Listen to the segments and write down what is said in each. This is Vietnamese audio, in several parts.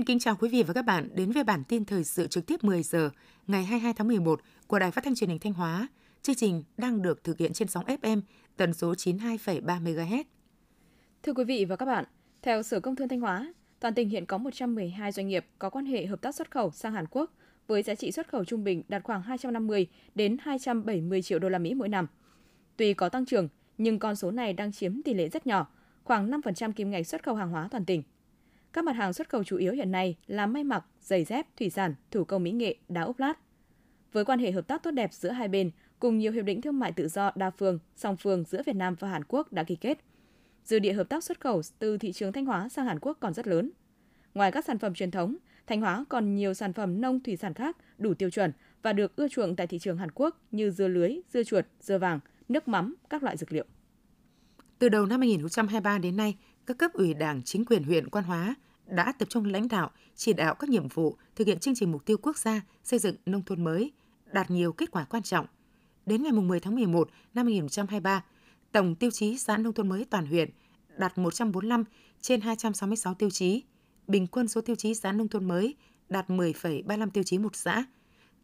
Xin kính chào quý vị và các bạn đến với bản tin thời sự trực tiếp 10 giờ ngày 22 tháng 11 của Đài Phát thanh Truyền hình Thanh Hóa. Chương trình đang được thực hiện trên sóng FM tần số 92,3 MHz. Thưa quý vị và các bạn, theo Sở Công Thương Thanh Hóa, toàn tỉnh hiện có 112 doanh nghiệp có quan hệ hợp tác xuất khẩu sang Hàn Quốc với giá trị xuất khẩu trung bình đạt khoảng 250 đến 270 triệu đô la Mỹ mỗi năm. Tuy có tăng trưởng, nhưng con số này đang chiếm tỷ lệ rất nhỏ, khoảng 5% kim ngạch xuất khẩu hàng hóa toàn tỉnh. Các mặt hàng xuất khẩu chủ yếu hiện nay là may mặc, giày dép, thủy sản, thủ công mỹ nghệ, đá ốp lát. Với quan hệ hợp tác tốt đẹp giữa hai bên, cùng nhiều hiệp định thương mại tự do đa phương, song phương giữa Việt Nam và Hàn Quốc đã ký kết, dư địa hợp tác xuất khẩu từ thị trường Thanh Hóa sang Hàn Quốc còn rất lớn. Ngoài các sản phẩm truyền thống, Thanh Hóa còn nhiều sản phẩm nông thủy sản khác đủ tiêu chuẩn và được ưa chuộng tại thị trường Hàn Quốc như dưa lưới, dưa chuột, dưa vàng, nước mắm, các loại dược liệu. Từ đầu năm 2023 đến nay, các cấp ủy Đảng, chính quyền huyện Quan Hóa đã tập trung lãnh đạo, chỉ đạo các nhiệm vụ thực hiện chương trình mục tiêu quốc gia xây dựng nông thôn mới, đạt nhiều kết quả quan trọng. Đến ngày 10 tháng 11 năm 2023, tổng tiêu chí xã nông thôn mới toàn huyện đạt 145 trên 266 tiêu chí, bình quân số tiêu chí xã nông thôn mới đạt 10,35 tiêu chí một xã.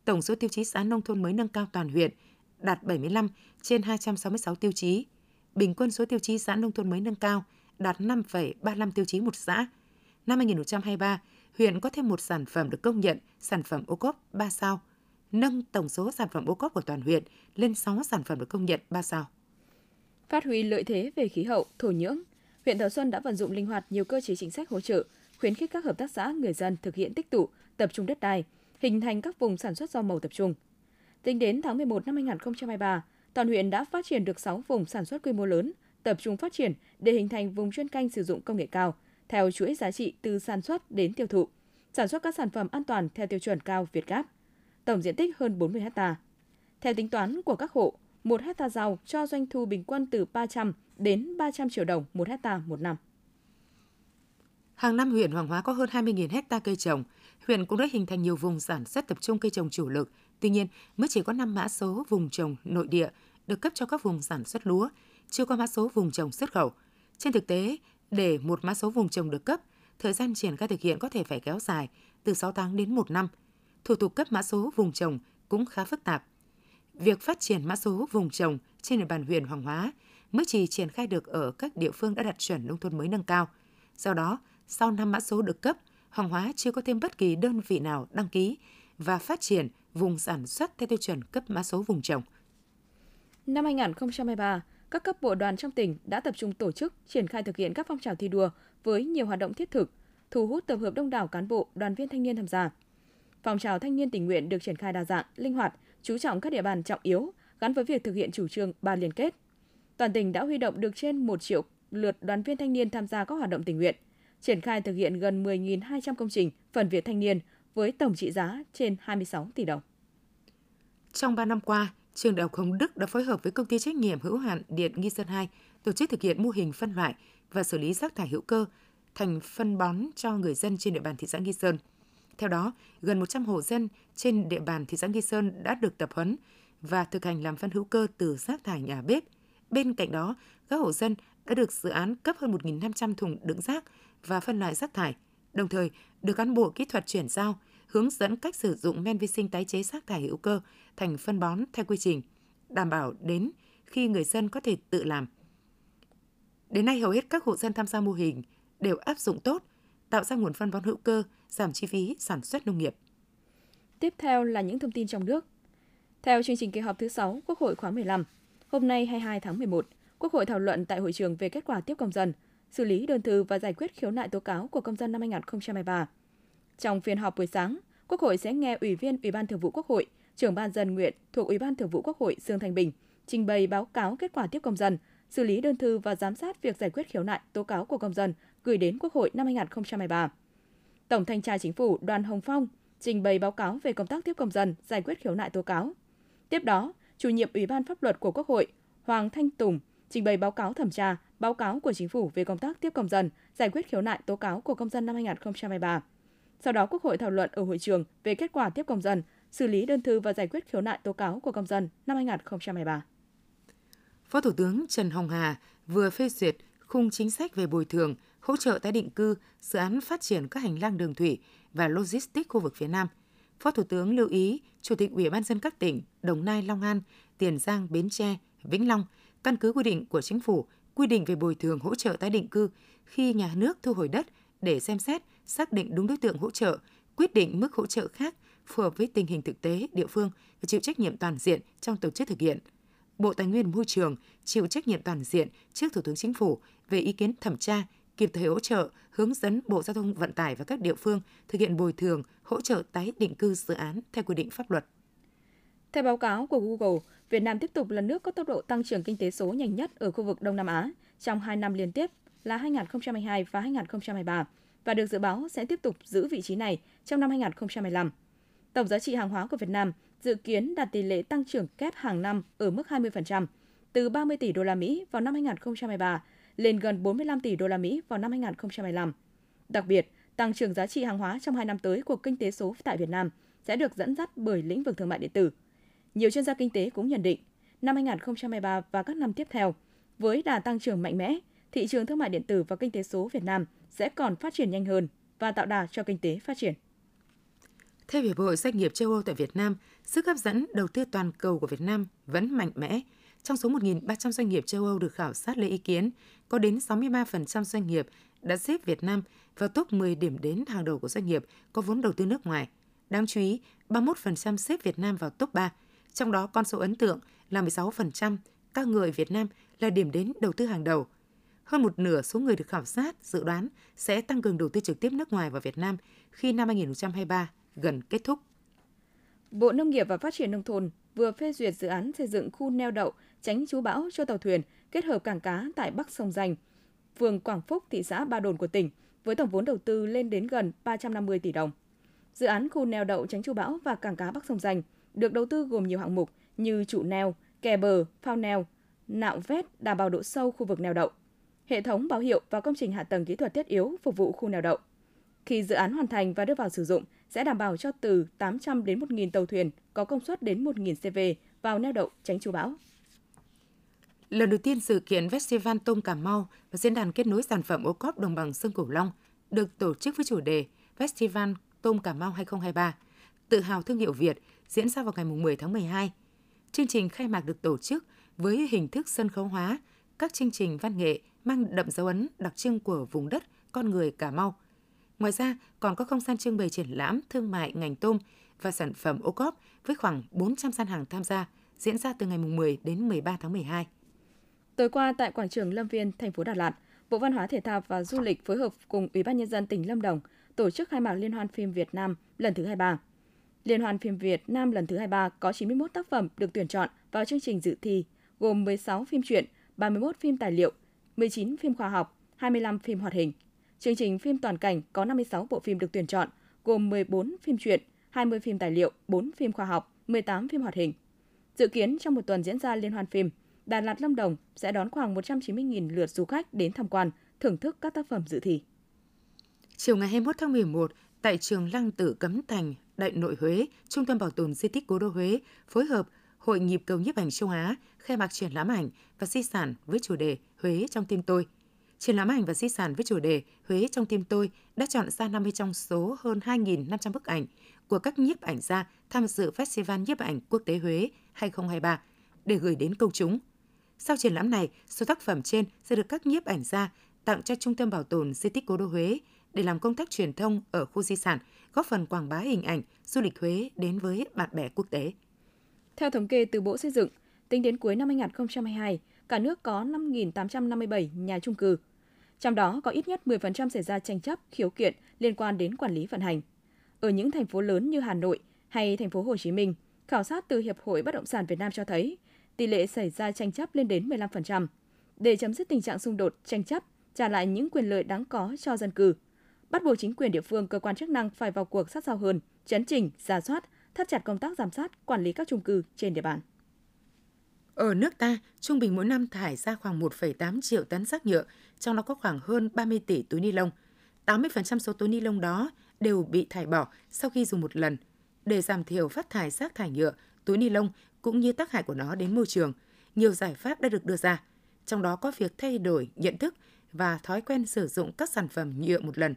Tổng số tiêu chí xã nông thôn mới nâng cao toàn huyện đạt 75 trên 266 tiêu chí, bình quân số tiêu chí xã nông thôn mới nâng cao đạt 5,35 tiêu chí một xã. Năm 2023, huyện có thêm một sản phẩm được công nhận sản phẩm ô cốp 3 sao, nâng tổng số sản phẩm ô cốp của toàn huyện lên 6 sản phẩm được công nhận 3 sao. Phát huy lợi thế về khí hậu, thổ nhưỡng, huyện Thọ Xuân đã vận dụng linh hoạt nhiều cơ chế chính sách hỗ trợ, khuyến khích các hợp tác xã người dân thực hiện tích tụ, tập trung đất đai, hình thành các vùng sản xuất rau màu tập trung. Tính đến tháng 11 năm 2023, toàn huyện đã phát triển được 6 vùng sản xuất quy mô lớn, tập trung phát triển để hình thành vùng chuyên canh sử dụng công nghệ cao, theo chuỗi giá trị từ sản xuất đến tiêu thụ, sản xuất các sản phẩm an toàn theo tiêu chuẩn cao Việt Gáp, Tổng diện tích hơn 40 ha. Theo tính toán của các hộ, 1 hecta rau cho doanh thu bình quân từ 300 đến 300 triệu đồng một hecta một năm. Hàng năm huyện Hoàng Hóa có hơn 20.000 hecta cây trồng. Huyện cũng đã hình thành nhiều vùng sản xuất tập trung cây trồng chủ lực. Tuy nhiên, mới chỉ có 5 mã số vùng trồng nội địa được cấp cho các vùng sản xuất lúa, chưa có mã số vùng trồng xuất khẩu. Trên thực tế, để một mã số vùng trồng được cấp, thời gian triển khai thực hiện có thể phải kéo dài từ 6 tháng đến 1 năm. Thủ tục cấp mã số vùng trồng cũng khá phức tạp. Việc phát triển mã số vùng trồng trên địa bàn huyện Hoàng Hóa mới chỉ triển khai được ở các địa phương đã đạt chuẩn nông thôn mới nâng cao. Do đó, sau năm mã số được cấp, Hoàng Hóa chưa có thêm bất kỳ đơn vị nào đăng ký và phát triển vùng sản xuất theo tiêu chuẩn cấp mã số vùng trồng. Năm 2023, các cấp bộ đoàn trong tỉnh đã tập trung tổ chức, triển khai thực hiện các phong trào thi đua với nhiều hoạt động thiết thực, thu hút tập hợp đông đảo cán bộ, đoàn viên thanh niên tham gia. Phong trào thanh niên tình nguyện được triển khai đa dạng, linh hoạt, chú trọng các địa bàn trọng yếu gắn với việc thực hiện chủ trương ba liên kết. Toàn tỉnh đã huy động được trên 1 triệu lượt đoàn viên thanh niên tham gia các hoạt động tình nguyện, triển khai thực hiện gần 10.200 công trình phần việc thanh niên với tổng trị giá trên 26 tỷ đồng. Trong 3 năm qua, trường Đại học Hồng Đức đã phối hợp với công ty trách nhiệm hữu hạn Điện Nghi Sơn 2 tổ chức thực hiện mô hình phân loại và xử lý rác thải hữu cơ thành phân bón cho người dân trên địa bàn thị xã Nghi Sơn. Theo đó, gần 100 hộ dân trên địa bàn thị xã Nghi Sơn đã được tập huấn và thực hành làm phân hữu cơ từ rác thải nhà bếp. Bên cạnh đó, các hộ dân đã được dự án cấp hơn 1.500 thùng đựng rác và phân loại rác thải, đồng thời được cán bộ kỹ thuật chuyển giao, hướng dẫn cách sử dụng men vi sinh tái chế rác thải hữu cơ thành phân bón theo quy trình, đảm bảo đến khi người dân có thể tự làm. Đến nay hầu hết các hộ dân tham gia mô hình đều áp dụng tốt, tạo ra nguồn phân bón hữu cơ, giảm chi phí sản xuất nông nghiệp. Tiếp theo là những thông tin trong nước. Theo chương trình kỳ họp thứ 6 Quốc hội khóa 15, hôm nay 22 tháng 11, Quốc hội thảo luận tại hội trường về kết quả tiếp công dân, xử lý đơn thư và giải quyết khiếu nại tố cáo của công dân năm 2023. Trong phiên họp buổi sáng, Quốc hội sẽ nghe Ủy viên Ủy ban Thường vụ Quốc hội, trưởng ban dân nguyện thuộc Ủy ban Thường vụ Quốc hội Dương Thanh Bình trình bày báo cáo kết quả tiếp công dân, xử lý đơn thư và giám sát việc giải quyết khiếu nại tố cáo của công dân gửi đến Quốc hội năm 2023. Tổng thanh tra Chính phủ Đoàn Hồng Phong trình bày báo cáo về công tác tiếp công dân, giải quyết khiếu nại tố cáo. Tiếp đó, chủ nhiệm Ủy ban pháp luật của Quốc hội Hoàng Thanh Tùng trình bày báo cáo thẩm tra, báo cáo của Chính phủ về công tác tiếp công dân, giải quyết khiếu nại tố cáo của công dân năm 2023. Sau đó, Quốc hội thảo luận ở hội trường về kết quả tiếp công dân, xử lý đơn thư và giải quyết khiếu nại tố cáo của công dân năm 2023. Phó Thủ tướng Trần Hồng Hà vừa phê duyệt khung chính sách về bồi thường, hỗ trợ tái định cư, dự án phát triển các hành lang đường thủy và logistics khu vực phía Nam. Phó Thủ tướng lưu ý, Chủ tịch Ủy ban dân các tỉnh Đồng Nai, Long An, Tiền Giang, Bến Tre, Vĩnh Long căn cứ quy định của chính phủ, quy định về bồi thường hỗ trợ tái định cư khi nhà nước thu hồi đất để xem xét, xác định đúng đối tượng hỗ trợ, quyết định mức hỗ trợ khác phù hợp với tình hình thực tế địa phương và chịu trách nhiệm toàn diện trong tổ chức thực hiện. Bộ Tài nguyên Môi trường chịu trách nhiệm toàn diện trước Thủ tướng Chính phủ về ý kiến thẩm tra, kịp thời hỗ trợ, hướng dẫn Bộ Giao thông Vận tải và các địa phương thực hiện bồi thường, hỗ trợ tái định cư dự án theo quy định pháp luật. Theo báo cáo của Google, Việt Nam tiếp tục là nước có tốc độ tăng trưởng kinh tế số nhanh nhất ở khu vực Đông Nam Á trong 2 năm liên tiếp là 2022 và 2023 và được dự báo sẽ tiếp tục giữ vị trí này trong năm 2015. Tổng giá trị hàng hóa của Việt Nam dự kiến đạt tỷ lệ tăng trưởng kép hàng năm ở mức 20%, từ 30 tỷ đô la Mỹ vào năm 2023 lên gần 45 tỷ đô la Mỹ vào năm 2025. Đặc biệt, tăng trưởng giá trị hàng hóa trong 2 năm tới của kinh tế số tại Việt Nam sẽ được dẫn dắt bởi lĩnh vực thương mại điện tử. Nhiều chuyên gia kinh tế cũng nhận định, năm 2023 và các năm tiếp theo, với đà tăng trưởng mạnh mẽ, thị trường thương mại điện tử và kinh tế số Việt Nam sẽ còn phát triển nhanh hơn và tạo đà cho kinh tế phát triển. Theo Hiệp hội Doanh nghiệp châu Âu tại Việt Nam, sức hấp dẫn đầu tư toàn cầu của Việt Nam vẫn mạnh mẽ. Trong số 1.300 doanh nghiệp châu Âu được khảo sát lấy ý kiến, có đến 63% doanh nghiệp đã xếp Việt Nam vào top 10 điểm đến hàng đầu của doanh nghiệp có vốn đầu tư nước ngoài. Đáng chú ý, 31% xếp Việt Nam vào top 3, trong đó con số ấn tượng là 16% các người Việt Nam là điểm đến đầu tư hàng đầu. Hơn một nửa số người được khảo sát dự đoán sẽ tăng cường đầu tư trực tiếp nước ngoài vào Việt Nam khi năm 2023 gần kết thúc. Bộ Nông nghiệp và Phát triển Nông thôn vừa phê duyệt dự án xây dựng khu neo đậu tránh trú bão cho tàu thuyền kết hợp cảng cá tại Bắc Sông Danh, phường Quảng Phúc, thị xã Ba Đồn của tỉnh, với tổng vốn đầu tư lên đến gần 350 tỷ đồng. Dự án khu neo đậu tránh trú bão và cảng cá Bắc Sông Danh được đầu tư gồm nhiều hạng mục như trụ neo, kè bờ, phao neo, nạo vét đảm bảo độ sâu khu vực neo đậu, hệ thống báo hiệu và công trình hạ tầng kỹ thuật thiết yếu phục vụ khu neo đậu. Khi dự án hoàn thành và đưa vào sử dụng, sẽ đảm bảo cho từ 800 đến 1.000 tàu thuyền có công suất đến 1.000 CV vào neo đậu tránh chú bão. Lần đầu tiên sự kiện Festival Tôm Cà Mau và Diễn đàn kết nối sản phẩm ô cóp đồng bằng sông Cửu Long được tổ chức với chủ đề Festival Tôm Cà Mau 2023, tự hào thương hiệu Việt diễn ra vào ngày 10 tháng 12. Chương trình khai mạc được tổ chức với hình thức sân khấu hóa, các chương trình văn nghệ mang đậm dấu ấn đặc trưng của vùng đất con người Cà Mau. Ngoài ra, còn có không gian trưng bày triển lãm thương mại ngành tôm và sản phẩm ô cóp với khoảng 400 gian hàng tham gia, diễn ra từ ngày 10 đến 13 tháng 12. Tối qua tại quảng trường Lâm Viên, thành phố Đà Lạt, Bộ Văn hóa Thể thao và Du lịch phối hợp cùng Ủy ban nhân dân tỉnh Lâm Đồng tổ chức khai mạc Liên hoan phim Việt Nam lần thứ 23. Liên hoan phim Việt Nam lần thứ 23 có 91 tác phẩm được tuyển chọn vào chương trình dự thi, gồm 16 phim truyện, 31 phim tài liệu, 19 phim khoa học, 25 phim hoạt hình. Chương trình phim toàn cảnh có 56 bộ phim được tuyển chọn, gồm 14 phim truyện, 20 phim tài liệu, 4 phim khoa học, 18 phim hoạt hình. Dự kiến trong một tuần diễn ra liên hoan phim, Đà Lạt Lâm Đồng sẽ đón khoảng 190.000 lượt du khách đến tham quan, thưởng thức các tác phẩm dự thi. Chiều ngày 21 tháng 11, tại trường Lăng Tử Cấm Thành, Đại Nội Huế, Trung tâm Bảo tồn Di tích Cố đô Huế phối hợp Hội nhịp cầu nhiếp ảnh châu Á khai mạc triển lãm ảnh và di sản với chủ đề Huế trong tim tôi. Triển lãm ảnh và di sản với chủ đề Huế trong tim tôi đã chọn ra 50 trong số hơn 2.500 bức ảnh của các nhiếp ảnh gia tham dự Festival nhiếp ảnh quốc tế Huế 2023 để gửi đến công chúng. Sau triển lãm này, số tác phẩm trên sẽ được các nhiếp ảnh gia tặng cho Trung tâm Bảo tồn Di tích Cố đô Huế để làm công tác truyền thông ở khu di sản, góp phần quảng bá hình ảnh du lịch Huế đến với bạn bè quốc tế. Theo thống kê từ Bộ Xây dựng, tính đến cuối năm 2022, cả nước có 5.857 nhà trung cư. Trong đó có ít nhất 10% xảy ra tranh chấp, khiếu kiện liên quan đến quản lý vận hành. Ở những thành phố lớn như Hà Nội hay thành phố Hồ Chí Minh, khảo sát từ Hiệp hội Bất động sản Việt Nam cho thấy tỷ lệ xảy ra tranh chấp lên đến 15%. Để chấm dứt tình trạng xung đột, tranh chấp, trả lại những quyền lợi đáng có cho dân cư, bắt buộc chính quyền địa phương, cơ quan chức năng phải vào cuộc sát sao hơn, chấn chỉnh, giả soát, thắt chặt công tác giám sát, quản lý các chung cư trên địa bàn. Ở nước ta, trung bình mỗi năm thải ra khoảng 1,8 triệu tấn rác nhựa, trong đó có khoảng hơn 30 tỷ túi ni lông. 80% số túi ni lông đó đều bị thải bỏ sau khi dùng một lần. Để giảm thiểu phát thải rác thải nhựa, túi ni lông cũng như tác hại của nó đến môi trường, nhiều giải pháp đã được đưa ra. Trong đó có việc thay đổi nhận thức và thói quen sử dụng các sản phẩm nhựa một lần,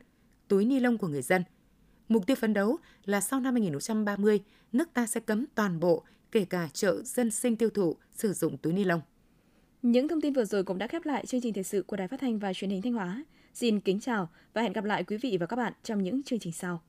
túi ni lông của người dân. Mục tiêu phấn đấu là sau năm 2030, nước ta sẽ cấm toàn bộ, kể cả chợ dân sinh tiêu thụ, sử dụng túi ni lông. Những thông tin vừa rồi cũng đã khép lại chương trình thời sự của Đài Phát thanh và Truyền hình Thanh Hóa. Xin kính chào và hẹn gặp lại quý vị và các bạn trong những chương trình sau.